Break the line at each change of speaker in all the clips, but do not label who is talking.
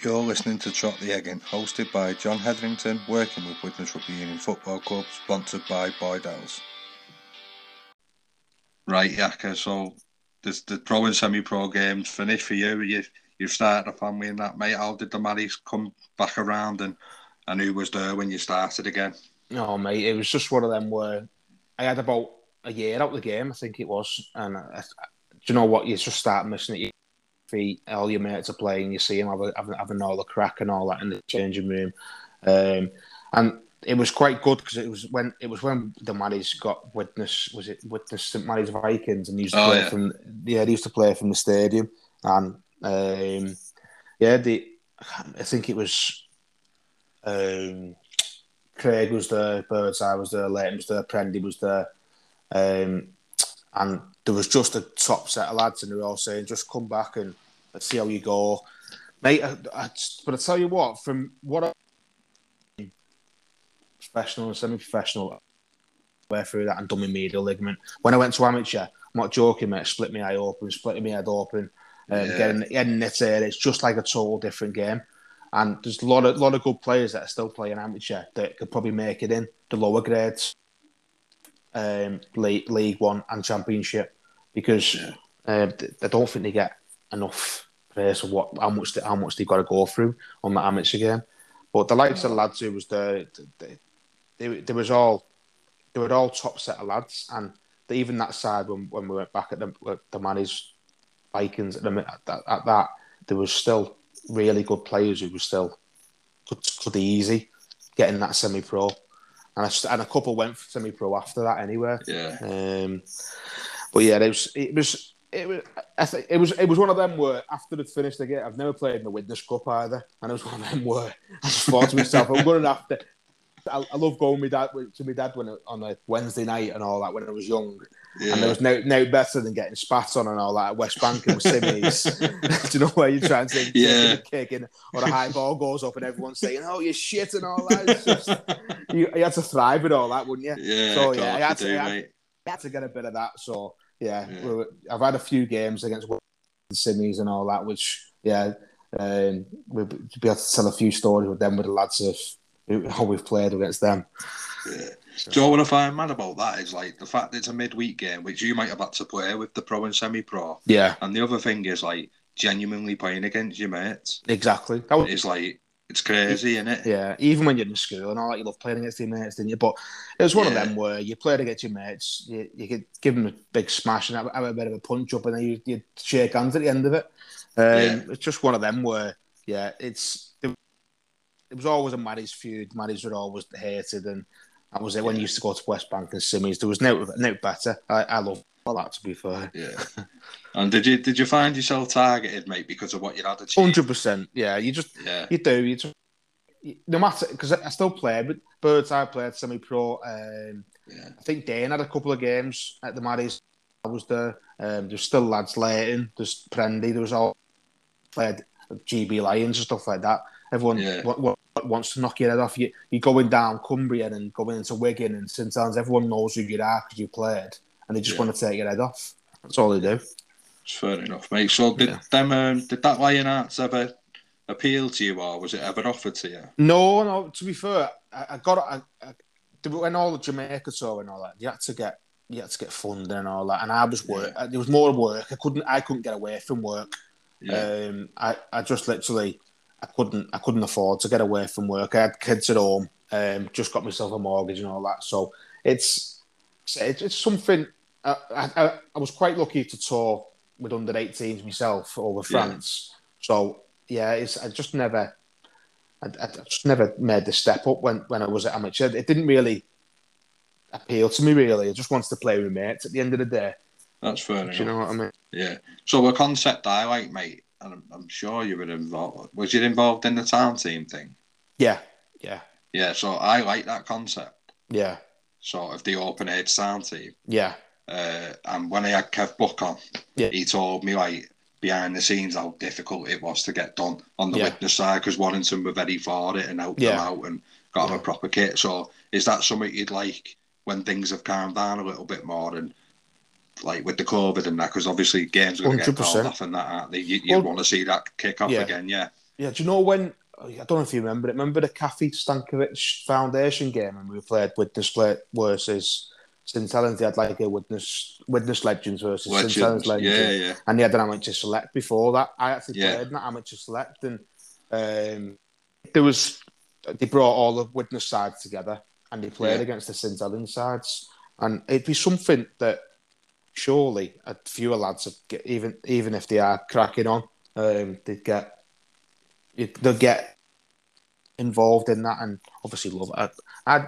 You're listening to Trot the Egging, hosted by John Hetherington, working with Widnes Rugby Union Football Club, sponsored by Boydell's. Right, Yaka, so there's the pro and semi-pro games finished for you. You you've started a family and that, mate. How did the marriage come back around and, and who was there when you started again?
No, mate, it was just one of them where I had about a year out the game, I think it was, and I, I, do you know what? You just start missing it. Your feet, all your mates are playing. You see them having, having, having all the crack and all that in the changing room, um, and it was quite good because it was when it was when the Maddies got Widnes was it Widnes St Mary's Vikings and he used to oh, play yeah. from yeah they used to play from the stadium and um, yeah the I think it was um, Craig was there, Birdseye was there, Leighton was there, Prendy was there, um, and there was just a top set of lads, and they were all saying, "Just come back and let's see how you go, mate." I, I, but I tell you what, from what I, professional and semi-professional, way through that and done my medial ligament. When I went to amateur, I'm not joking, mate. Split my eye open, split my head open, um, yeah. getting getting it there. It's just like a total different game. And there's a lot of lot of good players that are still playing amateur that could probably make it in the lower grades, um, League, League One and Championship, because yeah. uh, I don't think they get enough for what how much they, how much they've got to go through on the amateur game. But the likes of the lads who was there, they, they, they was all they were all top set of lads, and even that side when, when we went back at the the Manny's Vikings at, the, at, at that there was still really good players who were still could, could easy getting that semi pro. And a, and a couple went semi pro after that anyway.
Yeah.
Um, but yeah, it was it was it was I it was it was one of them where after they finished the game, I've never played in the Widnes Cup either, and it was one of them where I just thought to myself, I'm going to have to I, I love going with dad to my dad when on a Wednesday night and all that when I was young. Yeah. And there was no no better than getting spat on and all that at West Bank and Simmies. Do you know where you're trying to yeah. a kick and or a high ball goes up and everyone's saying, "Oh, you're shit" and all that. It's just, you, you had to thrive with all that, wouldn't you?
Yeah. So yeah, I had, to,
do, I, had, I had to get a bit of that. So yeah, yeah. I've had a few games against the Simmies and all that, which yeah, um, we'll be able to tell a few stories with them with the lads of how we've played against them.
Yeah. So. Do you know what I find mad about that is like the fact that it's a midweek game, which you might have had to play with the pro and semi pro.
Yeah.
And the other thing is like genuinely playing against your mates.
Exactly.
That was, it's like it's crazy, isn't it?
Yeah. Even when you're in school and all that, you love playing against your mates, didn't you? But it was one yeah. of them where you played against your mates, you, you could give them a big smash and have, have a bit of a punch up, and then you you shake hands at the end of it. Um, yeah. It's just one of them where yeah, it's it was always a Maddie's feud. Maddie's were always hated, and that was it. When you used to go to West Bank and Simmies, there was no no better. I, I love all that to be fair.
Yeah. and did you did you find yourself targeted, mate, because of what you had achieved?
Hundred percent. Yeah. You just yeah. you do. You just no matter because I still played but Birds. I played semi pro. Um, yeah. I think Dane had a couple of games at the Maddies. I was there. Um, there's still lads Leighton, there's Prendy, there was all played GB Lions and stuff like that. Everyone yeah. w- w- wants to knock your head off. You, you're going down Cumbria and going into Wigan and St Helens. Everyone knows who you are because you played, and they just yeah. want to take your head off. That's all they do.
It's fair enough, mate. So did yeah. them? Um, did that Lion Arts ever appeal to you, or was it ever offered to you?
No, no. To be fair, I, I got I, I, when all the Jamaica tour and all that. You had to get you had to get funding and all that, and I was work. Yeah. There was more work. I couldn't I couldn't get away from work. Yeah. Um, I, I just literally I couldn't I couldn't afford to get away from work. I had kids at home, um, just got myself a mortgage and all that. So it's it's, it's something. I, I, I was quite lucky to tour with under 18s myself over France. Yeah. So yeah, it's I just never. I, I, just never made the step up when, when I was at amateur. It didn't really appeal to me really. I just wanted to play with mates at the end of the day.
That's fair enough.
you know what I mean?
Yeah. So a concept I like, mate, and I'm, I'm, sure you were involved. Was you involved in the town team thing?
Yeah, yeah,
yeah. So I like that concept.
Yeah.
Sort of the open age sound team.
Yeah.
Uh, and when I had Kev Buck on, yeah. he told me like behind the scenes how difficult it was to get done on the yeah. Widnes side because Warrington were very for it and helped yeah. them out and got yeah. them a proper kit. So is that something you'd like when things have calmed down a little bit more and like with the COVID and that, because obviously games are going to get called off and that, aren't they? You, you well, want to see that kick off yeah. again, yeah.
Yeah, do you know when? I don't know if you remember it. Remember the Kathy Stankovic Foundation game and we played Widnes versus St Helens? They had like a Widnes Widnes Legends versus Legends. St Helens Legends.
Yeah, yeah.
And they had an amateur select before that. I actually yeah. played in that amateur select, and um, there was they brought all the Widnes sides together and they played yeah. against the St Helens sides, and it'd be something that surely a fewer lads get, even even if they are cracking on, um, they'd get they'll get involved in that and obviously love it. I,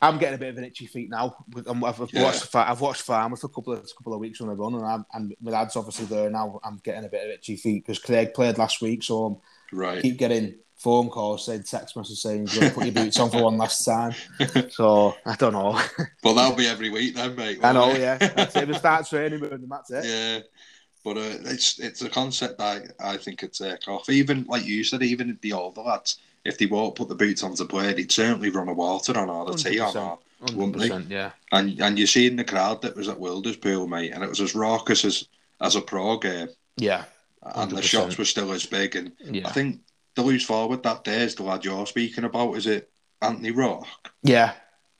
am getting a bit of an itchy feet now. I've, I've yeah. watched I've watched Farmer for a couple of a couple of weeks on the run, and I'm, and my dad's obviously there now. I'm getting a bit of itchy feet because Craig played last week, so
right.
keep getting phone calls, saying text message saying you put your boots on for one last time. So I don't know.
Well, that'll be every week then, mate.
I know, it? yeah. That's it. We start training and that's it.
Yeah. But uh, it's it's a concept I, I think could take off. Even like you said, even the older lads, if they won't put the boots on to play, they'd certainly run a water on or the tea on or wouldn't they?
Yeah.
And and you see in the crowd that was at Wilderspool, mate, and it was as raucous as as a pro game.
Yeah.
100%. And the shots were still as big. And yeah. I think the loose forward that day is the lad you're speaking about. Is it Anthony Rock?
Yeah,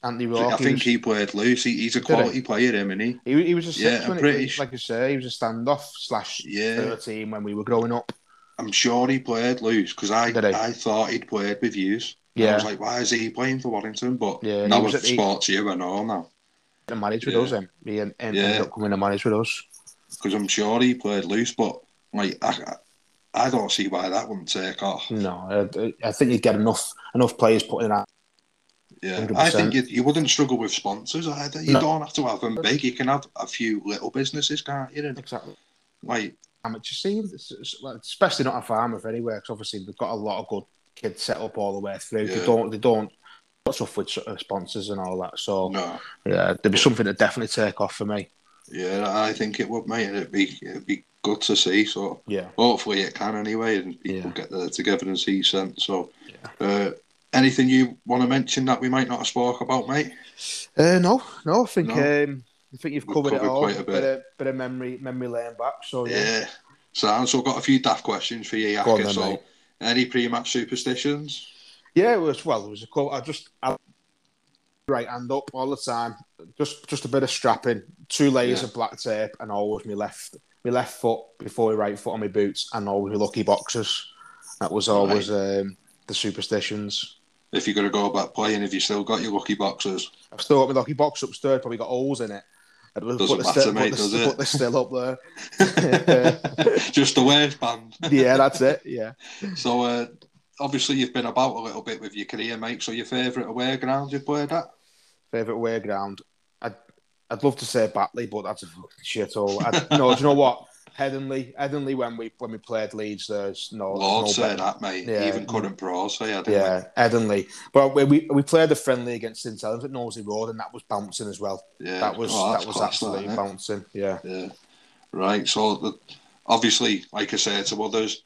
Anthony Rock.
I think he, was... he played loose. He, he's a quality he? player, him, isn't he?
He, he was a six yeah, British. like I say, he was a standoff slash yeah. thirteen when we were growing up.
I'm sure he played loose because I I thought he'd played with yous. Yeah. I was like, why is he playing for Warrington? But yeah, now with sports you, I know now.
The managed with yeah. us, him. He ended yeah. up coming to manage with us.
Because I'm sure he played loose, but like I, I don't see why that wouldn't take off.
No, I, I think you'd get enough enough players putting that.
Yeah, 100%. I think you, you wouldn't struggle with sponsors either. You no. don't have to have them big. You can have a few little businesses, can't you?
Exactly.
Like
amateur scene, especially not a farmer anywhere, because obviously they've got a lot of good kids set up all the way through. Yeah. They don't. They don't. What's off with uh, sponsors and all that. So
no.
yeah, there'd be something to definitely take off for me.
Yeah, I think it would, mate. It'd be it'd be good to see. So
yeah,
hopefully it can anyway, and people yeah. get there together and see sense. So, yeah. uh, anything you want to mention that we might not have spoke about, mate?
Uh, no, no. I think no. Um, I think you've covered, covered, it all. Quite a bit. Bit of, bit of memory memory lane back. So yeah. yeah.
So, so I've got a few daft questions for you, Yaka. so, mate. any pre-match superstitions?
Yeah, it was well. It was a cool. I just I, right hand up all the time. Just just a bit of strapping, two layers yeah. of black tape, and always my left my left foot before my right foot on my boots, and always my lucky boxers. That was always right. um, the superstitions.
If you're going to go back playing, have you still got your lucky boxers?
I've still got my lucky box upstairs, probably got holes in it.
Doesn't matter, still, mate, does it?
But they're still up
there. Just the waistband.
yeah, that's it. Yeah.
So, uh, obviously, you've been about a little bit with your career, mate. So, your favourite away ground you've played at?
Favourite away ground? I'd I'd love to say Batley, but that's a shit all. no, do you know what? Headingley, Headingley when we when we played Leeds, there's no.
Lord
no
say that, mate. Yeah. Even couldn't pro say Headingley.
Yeah, Headingley. But we, we we played a friendly against St Helens at Knowsley Road, and that was bouncing as well. Yeah, that was oh, that was absolutely that, bouncing. Yeah.
Yeah. Right. So the, obviously, like I say to others,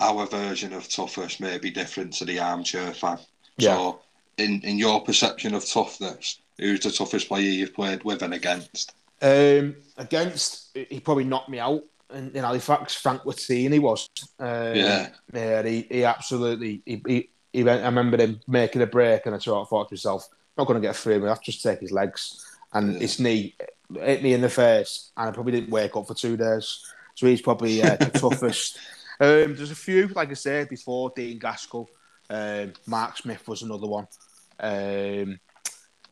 our version of toughest may be different to the armchair fan. Yeah. So in in your perception of toughness, Who's the toughest player you've played with and against?
Um, against, he probably knocked me out in, in Halifax. Frank He was. Um,
yeah.
Yeah, he, he absolutely. He, he, he went, I remember him making a break, and I thought, thought to myself, not going to get through him. I have to just take his legs. And yeah. his knee hit me in the face, and I probably didn't wake up for two days. So he's probably uh, the toughest. Um, there's a few, like I said before, Dean Gaskell, um, Mark Smith was another one. Um,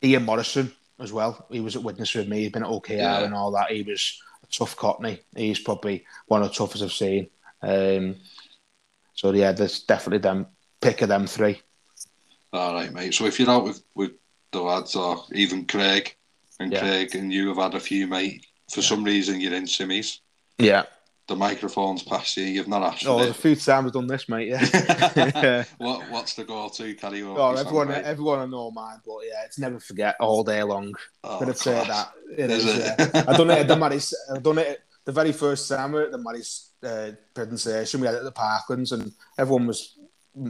Ian Morrison as well. He was at Widnes with me. He'd been at OKR yeah. and all that. He was a tough Cockney. He's probably one of the toughest I've seen. Um, so yeah, there's definitely them pick of them three.
All right, mate. So if you're out with, with the lads or even Craig and yeah. Craig and you have had a few, mate, for yeah. some reason you're in Simmies.
Yeah
the microphone's past you. You've not asked.
Oh, a few times I've done this, mate. Yeah.
what What's the go-to karaoke?
Oh, everyone, song, everyone I know mine, but yeah, it's never forget all day long. Oh, have said that. It is. is it? Yeah. I done it at the Maddie's. I done it the very first time at the Maddie's uh, presentation. We had it at the Parklands, and everyone was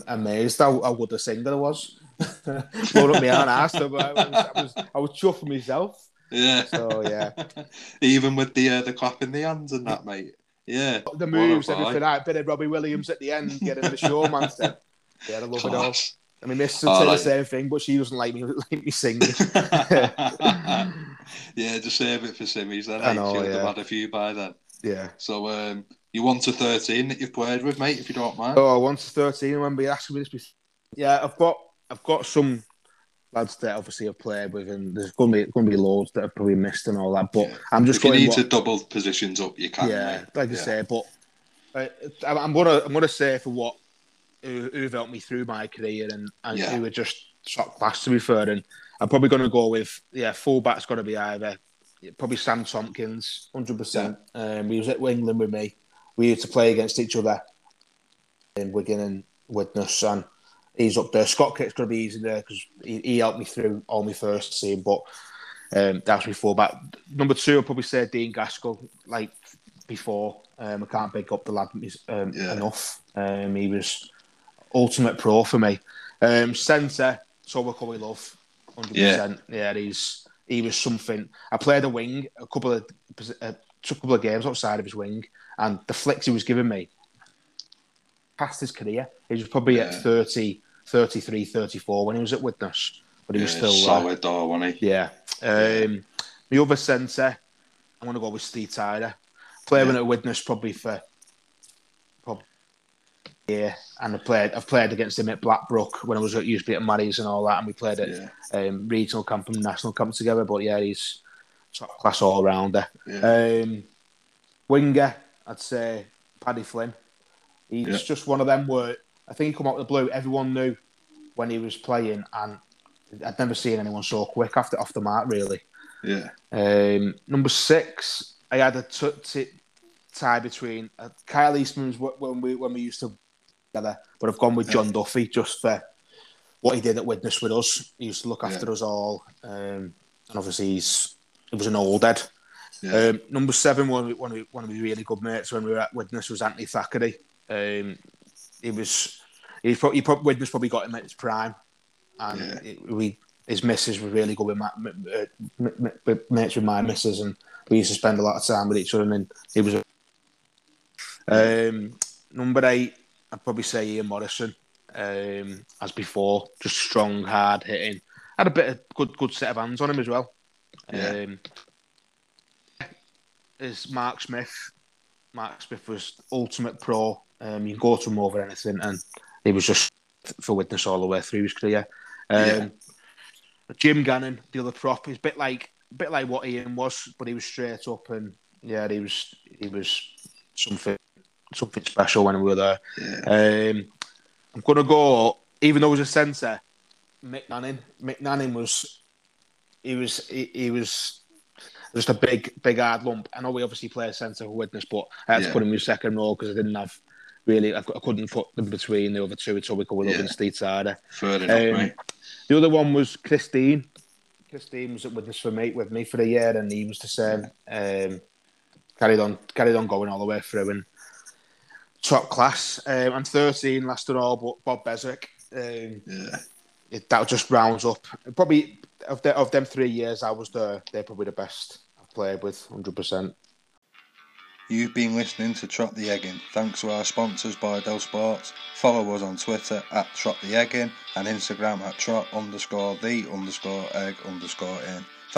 amazed how, how good a singer I was. Blowing up my own ass, but I was, I was, I was chuffing myself.
Yeah.
So yeah.
Even with the uh, the clap in the hands and that, mate. Yeah.
The moves, everything. Right, bit of Robbie Williams at the end, getting the show, man. Yeah, I love it all. I mean, Miss oh, say like... the same thing, but she doesn't like me like me singing.
yeah, just save it for Simmy's then. I know, She'll yeah. have had a few by then.
Yeah.
So um, you want to 13 that you've played with, mate, if you don't mind?
Oh, I want to 13. I remember you asking me this. Before. Yeah, I've got I've got some lads that obviously I've played with, and there's going to be going to be loads that I've probably missed and all that. But yeah. I'm just
if
going.
You need
what,
to double positions up. You can.
Yeah,
mate.
like yeah. I say, but uh, I'm gonna I'm gonna say for what who, who've helped me through my career and, and yeah. who were just top class to be fair. And I'm probably to go with yeah, fullback's got to be either probably Sam Tomkins, hundred yeah. percent. Um, he was at England with me. We used to play against each other in Wigan and Widnes, and he's up there. Scott Kitt's going to be easy there because he, he, helped me through all my first team, but um, that's before. But number two, I'll probably say Dean Gaskell. Like before, um, I can't pick up the lad um, yeah. enough. Um, he was ultimate pro for me. Um, centre, Tobacco we call we love, hundred yeah. percent. Yeah, he's he was something. I played a wing a couple of a couple of games outside of his wing, and the flicks he was giving me past his career. He was probably yeah. at 30, 33, 34 when he was at Widnes, but he yeah, was still
solid though, wasn't
he? Yeah. Um, the other centre, I'm going to go with Steve Tyrer. Playing yeah. at Widnes probably for probably yeah, and I played. I've played against him at Blackbrook when I was at used to be at Marys and all that, and we played at yeah. um, regional camp and national camp together. But yeah, he's top class all rounder. Yeah. Um, winger, I'd say Paddy Flynn. He's yeah. just one of them where I think he come out of the blue. Everyone knew when he was playing, and I'd never seen anyone so quick after off the mark. Really.
Yeah.
Um, number six, I had a t- t- tie between uh, Kyle Eastmond's when we when we used to together, but I've gone with John. Duffy just for what he did at Widnes with us. He used to look after yeah. us all, um, and obviously he's he was an old head. Yeah. Um, number seven, one of, one, of, one of my really good mates when we were at Widnes was Anthony Thackeray. Um, he was he probably, he probably Widnes probably got him at his prime, and yeah. it, we his missus was really good with my uh, mates with my missus, and we used to spend a lot of time with each other. And he was um, number eight. I'd probably say Ian Morrison, um, as before, just strong, hard hitting. Had a bit of good, good set of hands on him as well. Yeah. Um, is Mark Smith. Mark Smith was ultimate pro. Um, you can go to him over anything, and he was just for Widnes all the way through his career. Um, yeah. Jim Gannon, the other prop, is a bit like a bit like what Ian was, but he was straight up and yeah, he was he was something something special when we were there. Yeah. Um, I'm gonna go, even though he was a centre, Mick Nanyn. Mick Nanyn was he was he, he was just a big big hard lump. I know we obviously play a centre for Widnes, but I had yeah. to put him in second row because I didn't have really I, couldn't put them between the other two. It's all we could yeah. and Steve Sarder.
Fair enough, um,
The other one was Christine. Christine was at Widnes for me with me for a year, and he was the same. Um, carried on carried on going all the way through and top class. Um, and 13 last of all, but Bob Beswick. Um, yeah. It, that just rounds up. Probably of, the, of them three years I was there, they're probably the best I've played with, 100%.
You've been listening to Trot the Egging. Thanks to our sponsors, Del Sports. Follow us on Twitter at Trot the Egging and Instagram at Trot underscore the underscore egg underscore in.